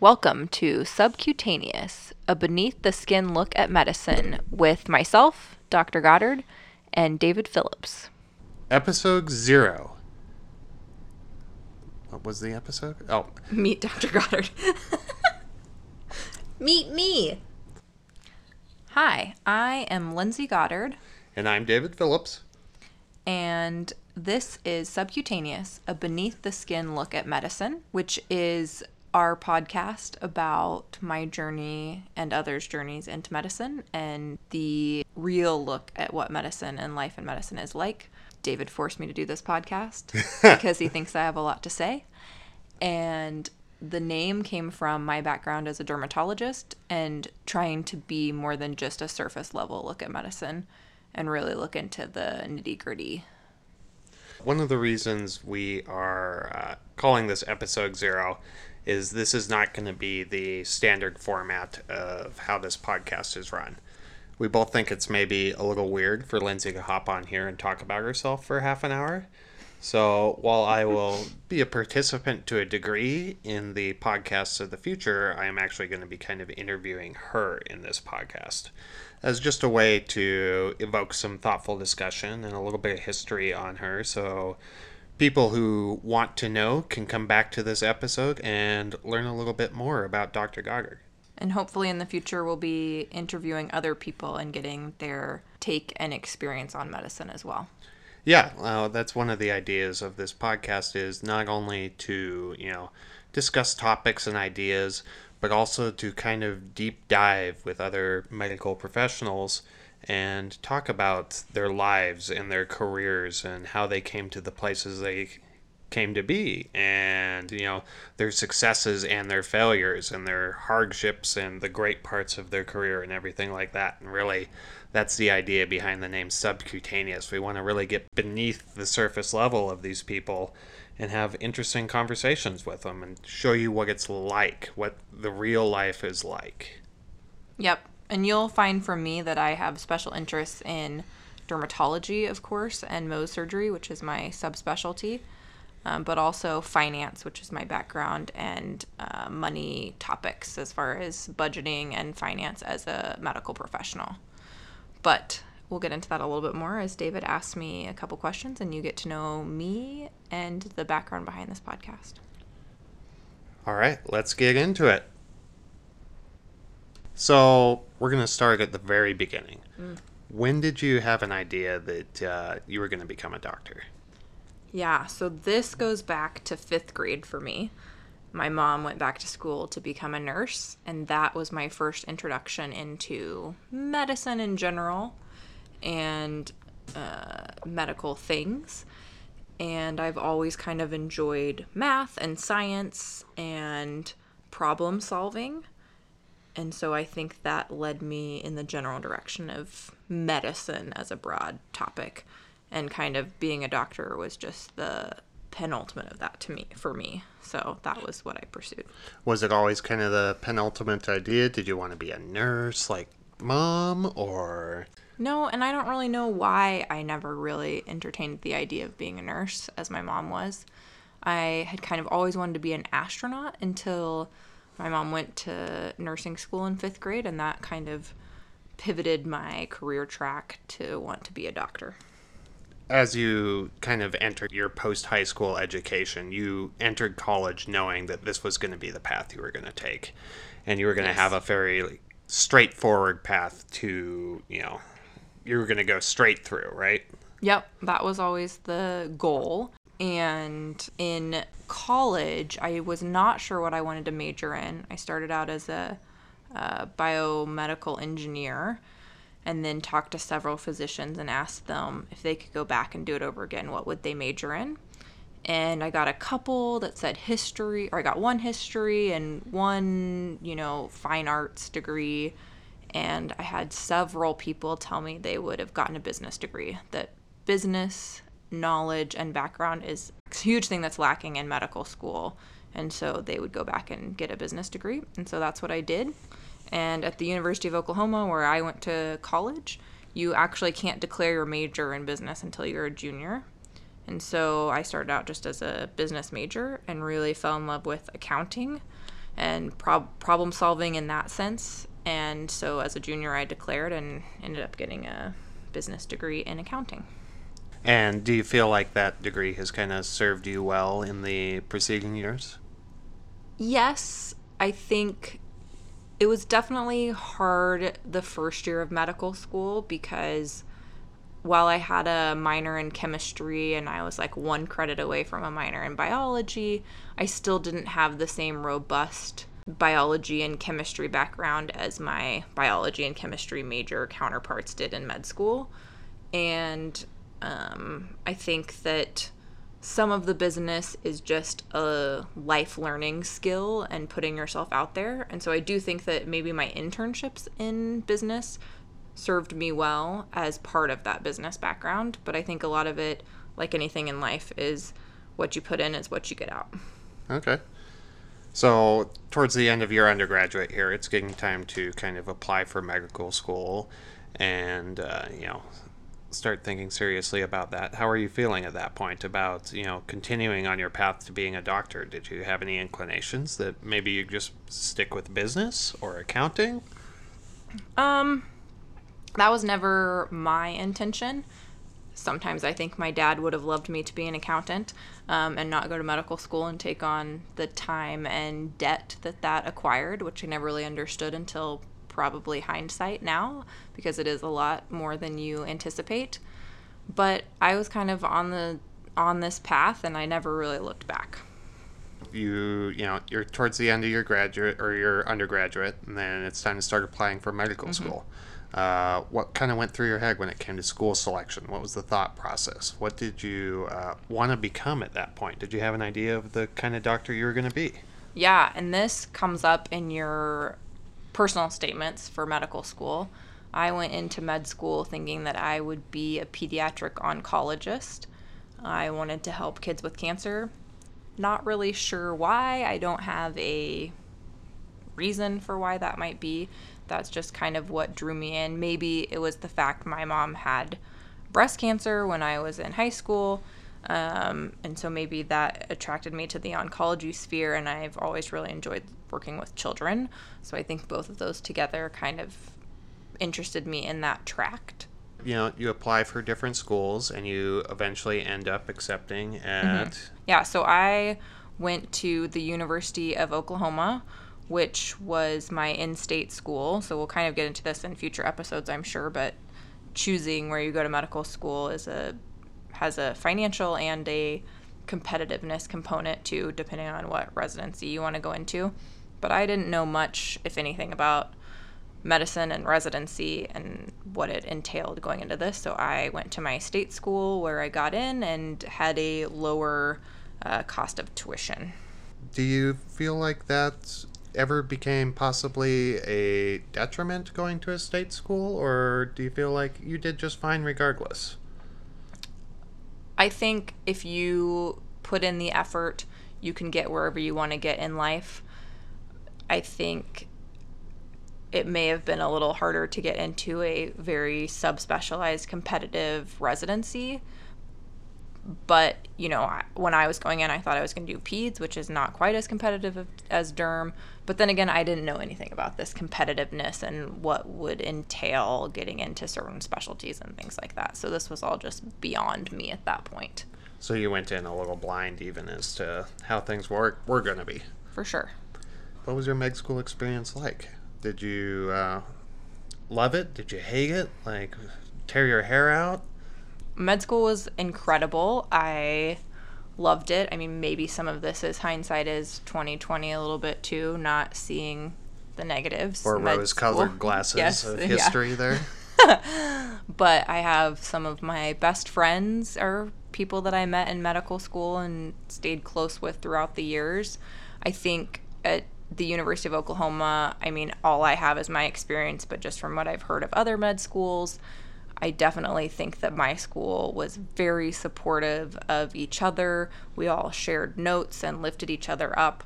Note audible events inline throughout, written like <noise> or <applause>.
Welcome to Subcutaneous, a beneath the skin look at medicine with myself, Dr. Goddard, and David Phillips. Episode zero. What was the episode? Oh, Meet Dr. Goddard. <laughs> Meet me. Hi, I am Lindsey Goddard, and I'm David Phillips. and this is Subcutaneous, a beneath the skin look at medicine, which is our podcast about my journey and others' journeys into medicine and the real look at what medicine and life in medicine is like. David forced me to do this podcast <laughs> because he thinks I have a lot to say. And the name came from my background as a dermatologist and trying to be more than just a surface level look at medicine and really look into the nitty gritty. One of the reasons we are uh, calling this episode zero is this is not going to be the standard format of how this podcast is run. We both think it's maybe a little weird for Lindsey to hop on here and talk about herself for half an hour. So while I will be a participant to a degree in the podcasts of the future, I am actually going to be kind of interviewing her in this podcast as just a way to evoke some thoughtful discussion and a little bit of history on her. So people who want to know can come back to this episode and learn a little bit more about Dr. Goddard. And hopefully in the future we'll be interviewing other people and getting their take and experience on medicine as well. Yeah, uh, that's one of the ideas of this podcast is not only to, you know, discuss topics and ideas, but also to kind of deep dive with other medical professionals and talk about their lives and their careers and how they came to the places they came to be and you know their successes and their failures and their hardships and the great parts of their career and everything like that. And really that's the idea behind the name subcutaneous. We want to really get beneath the surface level of these people and have interesting conversations with them and show you what it's like what the real life is like. Yep. And you'll find from me that I have special interests in dermatology, of course, and Mohs surgery, which is my subspecialty, um, but also finance, which is my background, and uh, money topics as far as budgeting and finance as a medical professional. But we'll get into that a little bit more as David asks me a couple questions and you get to know me and the background behind this podcast. All right, let's get into it. So, we're going to start at the very beginning. When did you have an idea that uh, you were going to become a doctor? Yeah, so this goes back to fifth grade for me. My mom went back to school to become a nurse, and that was my first introduction into medicine in general and uh, medical things. And I've always kind of enjoyed math and science and problem solving. And so I think that led me in the general direction of medicine as a broad topic. And kind of being a doctor was just the penultimate of that to me for me. So that was what I pursued. Was it always kind of the penultimate idea? Did you want to be a nurse like mom or No, and I don't really know why I never really entertained the idea of being a nurse as my mom was. I had kind of always wanted to be an astronaut until my mom went to nursing school in fifth grade, and that kind of pivoted my career track to want to be a doctor. as you kind of entered your post high school education, you entered college knowing that this was going to be the path you were going to take, and you were going to Yes. have a very straightforward path to, you know, you were going to go straight through, right? Yep, that was always the goal. And in college, I was not sure what I wanted to major in. I started out as a, uh biomedical engineer and then talked to several physicians and asked them if they could go back and do it over again, what would they major in? And I got a couple that said history, or I got one history and one, you know, fine arts degree. And I had several people tell me they would have gotten a business degree, that business knowledge and background is a huge thing that's lacking in medical school. And so they would go back and get a business degree. And so that's what I did. And at the University of Oklahoma, where I went to college, you actually can't declare your major in business until you're a junior. And so I started out just as a business major and really fell in love with accounting and prob- problem solving in that sense. And so as a junior, I declared and ended up getting a business degree in accounting. And do you feel like that degree has kind of served you well in the preceding years? Yes, I think it was definitely hard the first year of medical school because while I had a minor in chemistry and I was like one credit away from a minor in biology, I still didn't have the same robust biology and chemistry background as my biology and chemistry major counterparts did in med school. And um, I think that some of the business is just a life learning skill and putting yourself out there. And so I do think that maybe my internships in business served me well as part of that business background. But I think a lot of it, like anything in life, is what you put in is what you get out. Okay. So, towards the end of your undergraduate here, it's getting time to kind of apply for medical school and, uh, you know, start thinking seriously about that. How are you feeling at that point about, you know, continuing on your path to being a doctor? Did you have any inclinations that maybe you just stick with business or accounting? Um that was never my intention. Sometimes I think my dad would have loved me to be an accountant um, and not go to medical school and take on the time and debt that that acquired, which I never really understood until probably hindsight now because it is a lot more than you anticipate. But I was kind of on the on this path and I never really looked back. You you know you're towards the end of your graduate or your undergraduate, and then it's time to start applying for medical mm-hmm. school. Uh, what kind of went through your head when it came to school selection? What was the thought process? What did you uh, want to become at that point? Did you have an idea of the kind of doctor you were going to be? Yeah, and this comes up in your personal statements for medical school. I went into med school thinking that I would be a pediatric oncologist. I wanted to help kids with cancer. Not really sure why. I don't have a reason for why that might be. That's just kind of what drew me in. Maybe it was the fact my mom had breast cancer when I was in high school. Um, and so maybe that attracted me to the oncology sphere, and I've always really enjoyed working with children. So I think both of those together kind of interested me in that tract. You know, you apply for different schools and you eventually end up accepting at. Mm-hmm. Yeah, so I went to the University of Oklahoma, which was my in state school. So we'll kind of get into this in future episodes, I'm sure, but choosing where you go to medical school is a has a financial and a competitiveness component too, depending on what residency you want to go into. But I didn't know much, if anything, about medicine and residency and what it entailed going into this. So I went to my state school where I got in and had a lower uh, cost of tuition. Do you feel like that ever became possibly a detriment going to a state school, or do you feel like you did just fine regardless? I think if you put in the effort, you can get wherever you want to get in life. I think it may have been a little harder to get into a very subspecialized competitive residency. But, you know, when I was going in, I thought I was going to do PEDS, which is not quite as competitive as derm. But then again, I didn't know anything about this competitiveness and what would entail getting into certain specialties and things like that. So this was all just beyond me at that point. So you went in a little blind even as to how things were, were going to be. For sure. What was your med school experience like? Did you uh, love it? Did you hate it? Like, tear your hair out? Med school was incredible. I loved it. I mean, maybe some of this is hindsight is 2020 a little bit too, not seeing the negatives. Or rose-colored <laughs> glasses yes, of history yeah. <laughs> there. but I have some of my best friends are people that I met in medical school and stayed close with throughout the years. I think at the University of Oklahoma, I mean, all I have is my experience, but just from what I've heard of other med schools, I definitely think that my school was very supportive of each other. We all shared notes and lifted each other up.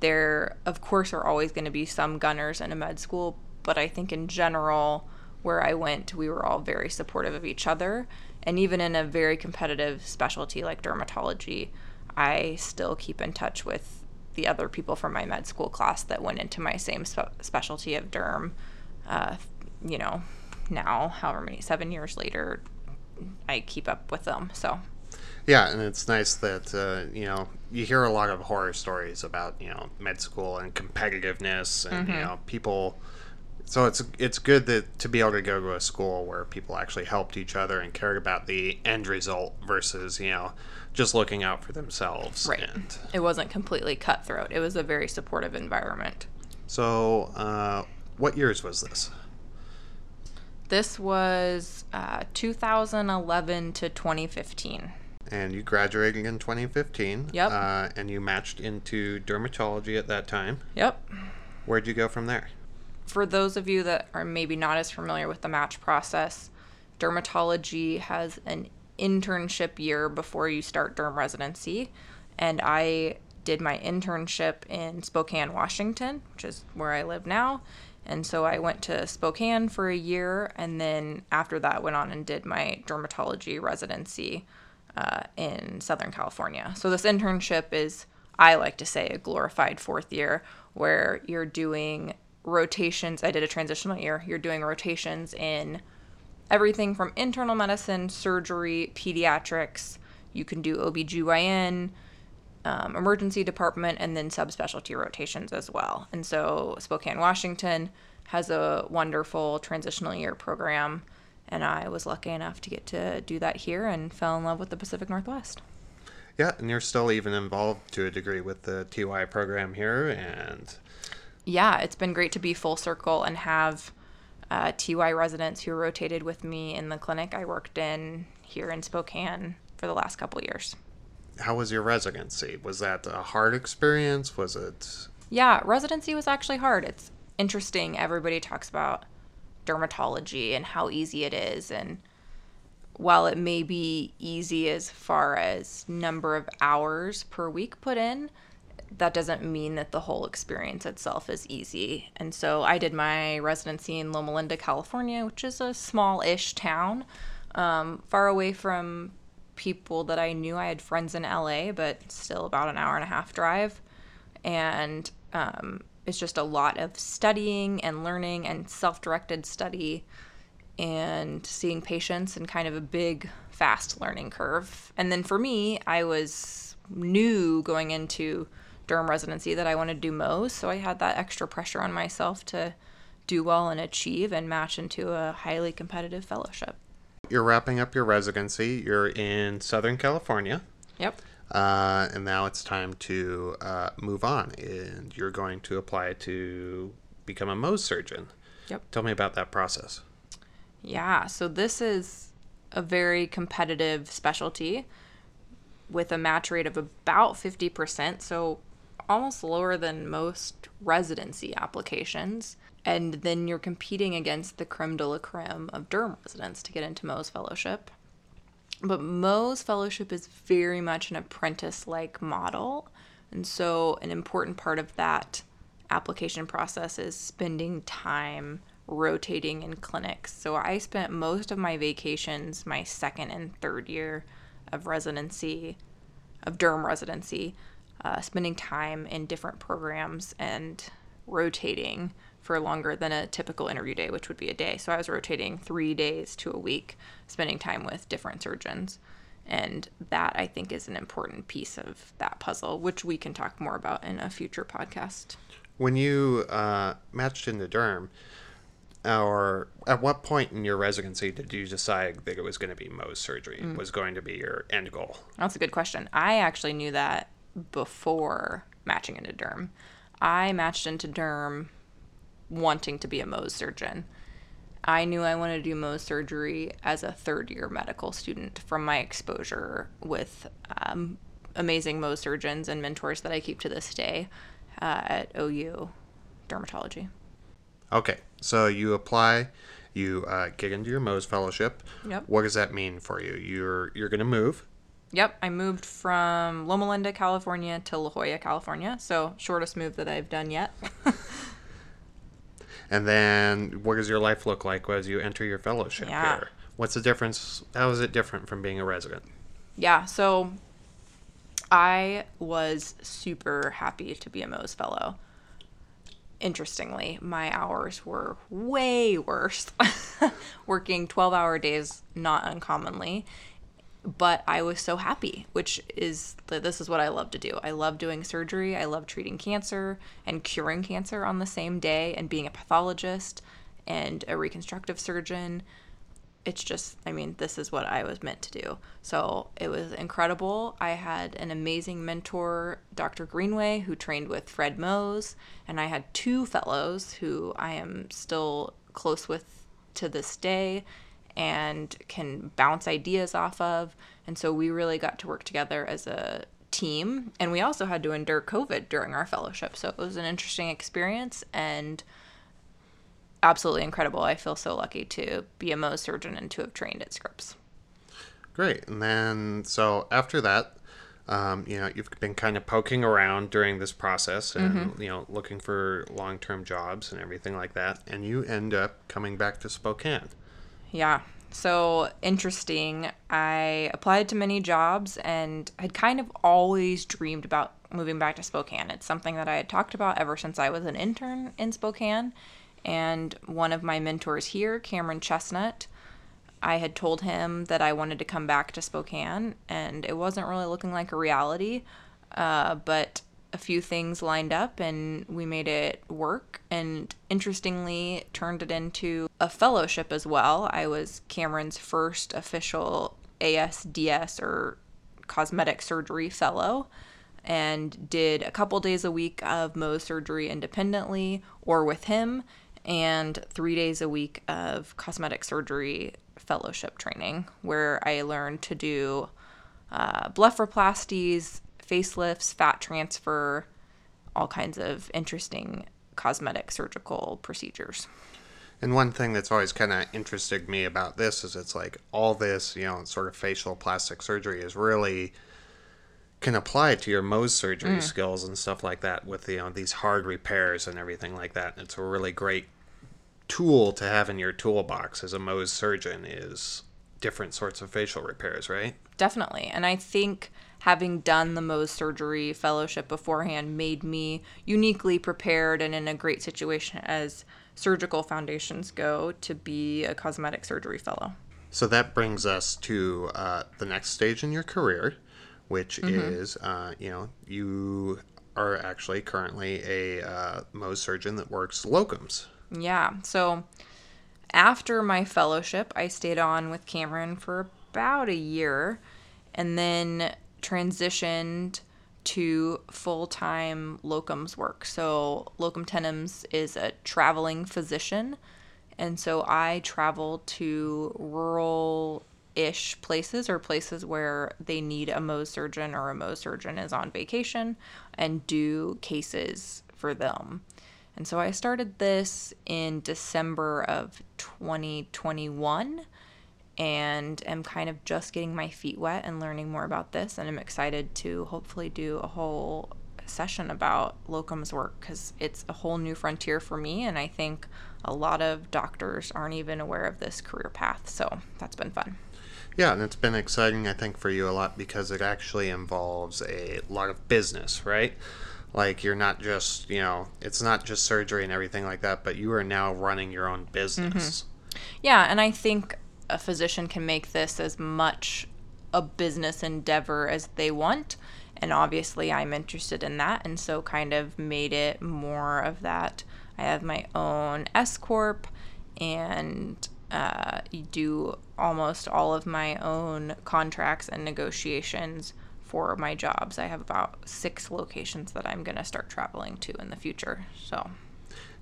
There, of course, are always going to be some gunners in a med school, but I think in general, where I went, we were all very supportive of each other. And even in a very competitive specialty like dermatology, I still keep in touch with the other people from my med school class that went into my same spe- specialty of derm. Uh, you know, now, however many, seven years later, I keep up with them. So, Yeah, and it's nice that uh, you know you hear a lot of horror stories about you know med school and competitiveness and you know people. So it's it's good that to be able to go to a school where people actually helped each other and cared about the end result versus you know just looking out for themselves. right. And It wasn't completely cutthroat. It was a very supportive environment. so, uh, what years was this? This was uh, 2011 to 2015. And you graduated in 2015. Yep. Uh, and you matched into dermatology at that time. Yep. Where'd you go from there? For those of you that are maybe not as familiar with the match process, dermatology has an internship year before you start derm residency. And I did my internship in Spokane, Washington, which is where I live now. And so I went to Spokane for a year, and then after that, went on and did my dermatology residency uh, in Southern California. So this internship is, I like to say, a glorified fourth year where you're doing rotations. I did a transitional year. You're doing rotations in everything from internal medicine, surgery, pediatrics. You can do OBGYN, um, emergency department, and then subspecialty rotations as well. And so Spokane, Washington has a wonderful transitional year program. And I was lucky enough to get to do that here and fell in love with the Pacific Northwest. Yeah, and you're still even involved to a degree with the TY program here, and yeah, it's been great to be full circle and have uh, TY residents who rotated with me in the clinic I worked in here in Spokane for the last couple years. how was your residency? Was that a hard experience? Was it? Yeah, residency was actually hard. It's interesting. Everybody talks about dermatology and how easy it is. And while it may be easy as far as number of hours per week put in, that doesn't mean that the whole experience itself is easy. And so I did my residency in Loma Linda, California, which is a small ish town, um, far away from people that I knew. I had friends in LA, but still about an hour and a half drive. And um, it's just a lot of studying and learning and self directed study and seeing patients and kind of a big, fast learning curve. And then for me, I was new going into derm residency that I wanted to do most. so I had that extra pressure on myself to do well and achieve and match into a highly competitive fellowship. You're wrapping up your residency. You're in Southern California, Yep. uh, and now it's time to uh, move on, and you're going to apply to become a Mohs surgeon. Yep. Tell me about that process. Yeah, so this is a very competitive specialty with a match rate of about 50%, so almost lower than most residency applications. And then you're competing against the creme de la creme of derm residents to get into Mohs Fellowship. But Mohs Fellowship is very much an apprentice like model. And so, an important part of that application process is spending time rotating in clinics. So, I spent most of my vacations, my second and third year of residency, of derm residency, uh, spending time in different programs and rotating for longer than a typical interview day, which would be a day. So I was rotating three days to a week, spending time with different surgeons. And that I think is an important piece of that puzzle, which we can talk more about in a future podcast. When you uh, matched into derm, or at what point in your residency did you decide that it was going to be Mohs surgery was going to be your end goal? That's a good question. I actually knew that before matching into derm. I matched into derm wanting to be a Mohs surgeon. I knew I wanted to do Mohs surgery as a third year medical student from my exposure with um, amazing Mohs surgeons and mentors that I keep to this day uh, at OU dermatology. Okay, so you apply, you uh, get into your Mohs fellowship. Yep. What does that mean for you? You're you're going to move. Yep, I moved from Loma Linda, California to La Jolla, California. So, shortest move that I've done yet. <laughs> And then what does your life look like as you enter your fellowship Yeah. here? What's the difference? How is it different from being a resident? yeah, so I was super happy to be a Mohs fellow. Interestingly, my hours were way worse. <laughs> Working 12 hour days, not uncommonly. But I was so happy, which is this is what I love to do. I love doing surgery. I love treating cancer and curing cancer on the same day and being a pathologist and a reconstructive surgeon it's just, I mean, this is what I was meant to do. So it was incredible. I had an amazing mentor, Dr. Greenway, who trained with Fred Mohs, and I had two fellows who I am still close with to this day and can bounce ideas off of. And so we really got to work together as a team. And we also had to endure COVID during our fellowship. So it was an interesting experience. And absolutely incredible. I feel so lucky to be a Mohs surgeon and to have trained at Scripps. Great. And then, so after that, um, you know, you've been kind of poking around during this process and, mm-hmm. you know, looking for long term jobs and everything like that. And you end up coming back to Spokane. Yeah. So interesting. I applied to many jobs and had kind of always dreamed about moving back to Spokane. It's something that I had talked about ever since I was an intern in Spokane and one of my mentors here, Cameron Chesnut, I had told him that I wanted to come back to Spokane, and it wasn't really looking like a reality. Uh, but a few things lined up, and we made it work. And interestingly, turned it into a fellowship as well. I was Cameron's first official ASDS or cosmetic surgery fellow and did a couple days a week of Mohs surgery independently or with him and three days a week of cosmetic surgery fellowship training where I learned to do uh, blepharoplasties, facelifts, fat transfer, all kinds of interesting cosmetic surgical procedures. And one thing that's always kind of interested me about this is it's like all this, you know, sort of facial plastic surgery is really can apply to your Mohs surgery mm. skills and stuff like that with you know these hard repairs and everything like that. It's a really great tool to have in your toolbox as a Mohs surgeon is different sorts of facial repairs, right? Definitely. And I think having done the Mohs surgery fellowship beforehand made me uniquely prepared and in a great situation as surgical foundations go to be a cosmetic surgery fellow. So that brings us to uh, the next stage in your career, which mm-hmm. is, uh, you know, you are actually currently a uh, Mohs surgeon that works locums. Yeah. So after my fellowship, I stayed on with Cameron for about a year and then transitioned to full time locums work. So, locum tenens is a traveling physician. And so I travel to rural ish places or places where they need a Mohs surgeon or a Mohs surgeon is on vacation and do cases for them. And so I started this in December of 2021 and am kind of just getting my feet wet and learning more about this. And I'm excited to hopefully do a whole session about locums work because it's a whole new frontier for me. And I think a lot of doctors aren't even aware of this career path. So that's been fun. Yeah, and it's been exciting, I think, for you a lot because it actually involves a lot of business, right? Like you're not just, you know, it's not just surgery and everything like that, but you are now running your own business. Mm-hmm. Yeah, and I think a physician can make this as much a business endeavor as they want. And obviously, I'm interested in that, and so kind of made it more of that. I have my own S corp, and uh, do almost all of my own contracts and negotiations for my jobs. I have about six locations that I'm going to start traveling to in the future. So.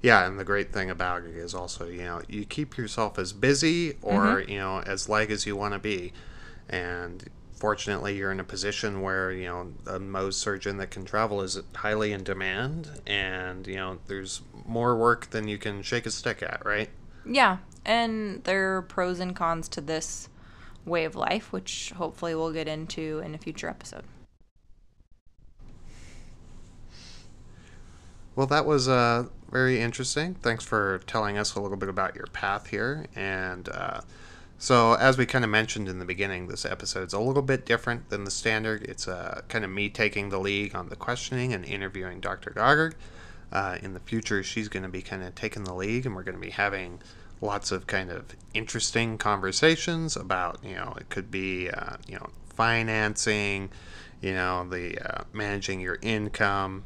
Yeah, and the great thing about it is also, you know, you keep yourself as busy or, mm-hmm. you know, as leg as you want to be. And fortunately, you're in a position where, you know, a Mohs surgeon that can travel is highly in demand. And, you know, there's more work than you can shake a stick at, right? Yeah. And there are pros and cons to this way of life, which hopefully we'll get into in a future episode. Well, that was uh, very interesting. Thanks for telling us a little bit about your path here. And uh, So, as we kind of mentioned in the beginning, this episode's a little bit different than the standard. It's uh, kind of me taking the lead on the questioning and interviewing Dr. Goddard. Uh, in the future, she's going to be kind of taking the lead, and we're going to be having lots of kind of interesting conversations about, you know, it could be, uh, you know, financing, you know, the uh, managing your income,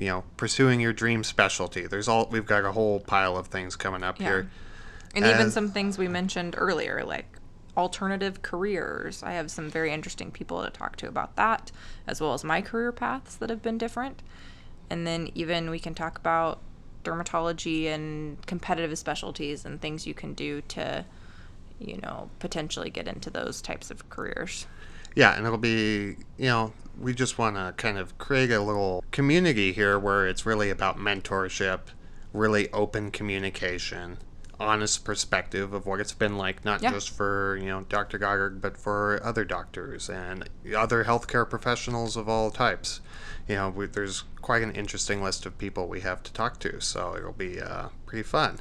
you know, pursuing your dream specialty. There's all we've got a whole pile of things coming up Yeah. here. And even some things we mentioned earlier, like alternative careers. I have some very interesting people to talk to about that, as well as my career paths that have been different. And then even we can talk about dermatology and competitive specialties and things you can do to, you know, potentially get into those types of careers. Yeah, and it'll be, you know, we just want to kind of create a little community here where it's really about mentorship, really open communication, honest perspective of what it's been like, not Yeah. just for, you know, Dr. Goddard, but for other doctors and other healthcare professionals of all types. You know, we, there's quite an interesting list of people we have to talk to, so it'll be uh, pretty fun.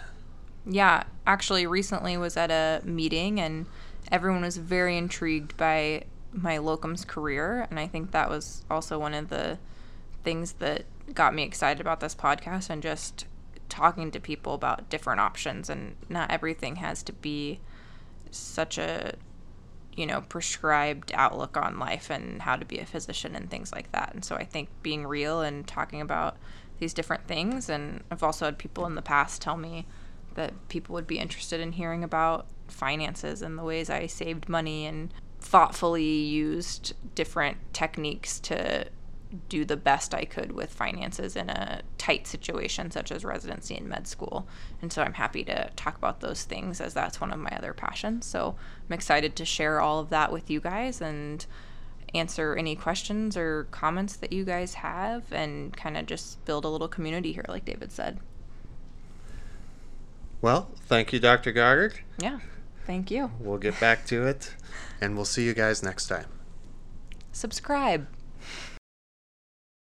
Yeah, actually, recently was at a meeting and everyone was very intrigued by my locums career, and I think that was also one of the things that got me excited about this podcast and just talking to people about different options and not everything has to be such a you know prescribed outlook on life and how to be a physician and things like that. And so i think being real and talking about these different things and i've also had people in the past tell me that people would be interested in hearing about finances and the ways i saved money and thoughtfully used different techniques to do the best I could with finances in a tight situation such as residency and med school. And so I'm happy to talk about those things as that's one of my other passions. So I'm excited to share all of that with you guys and answer any questions or comments that you guys have and kind of just build a little community here, like David said. Well, thank you, Dr. Goddard. Yeah. Thank you. We'll get back to it, and we'll see you guys next time. Subscribe.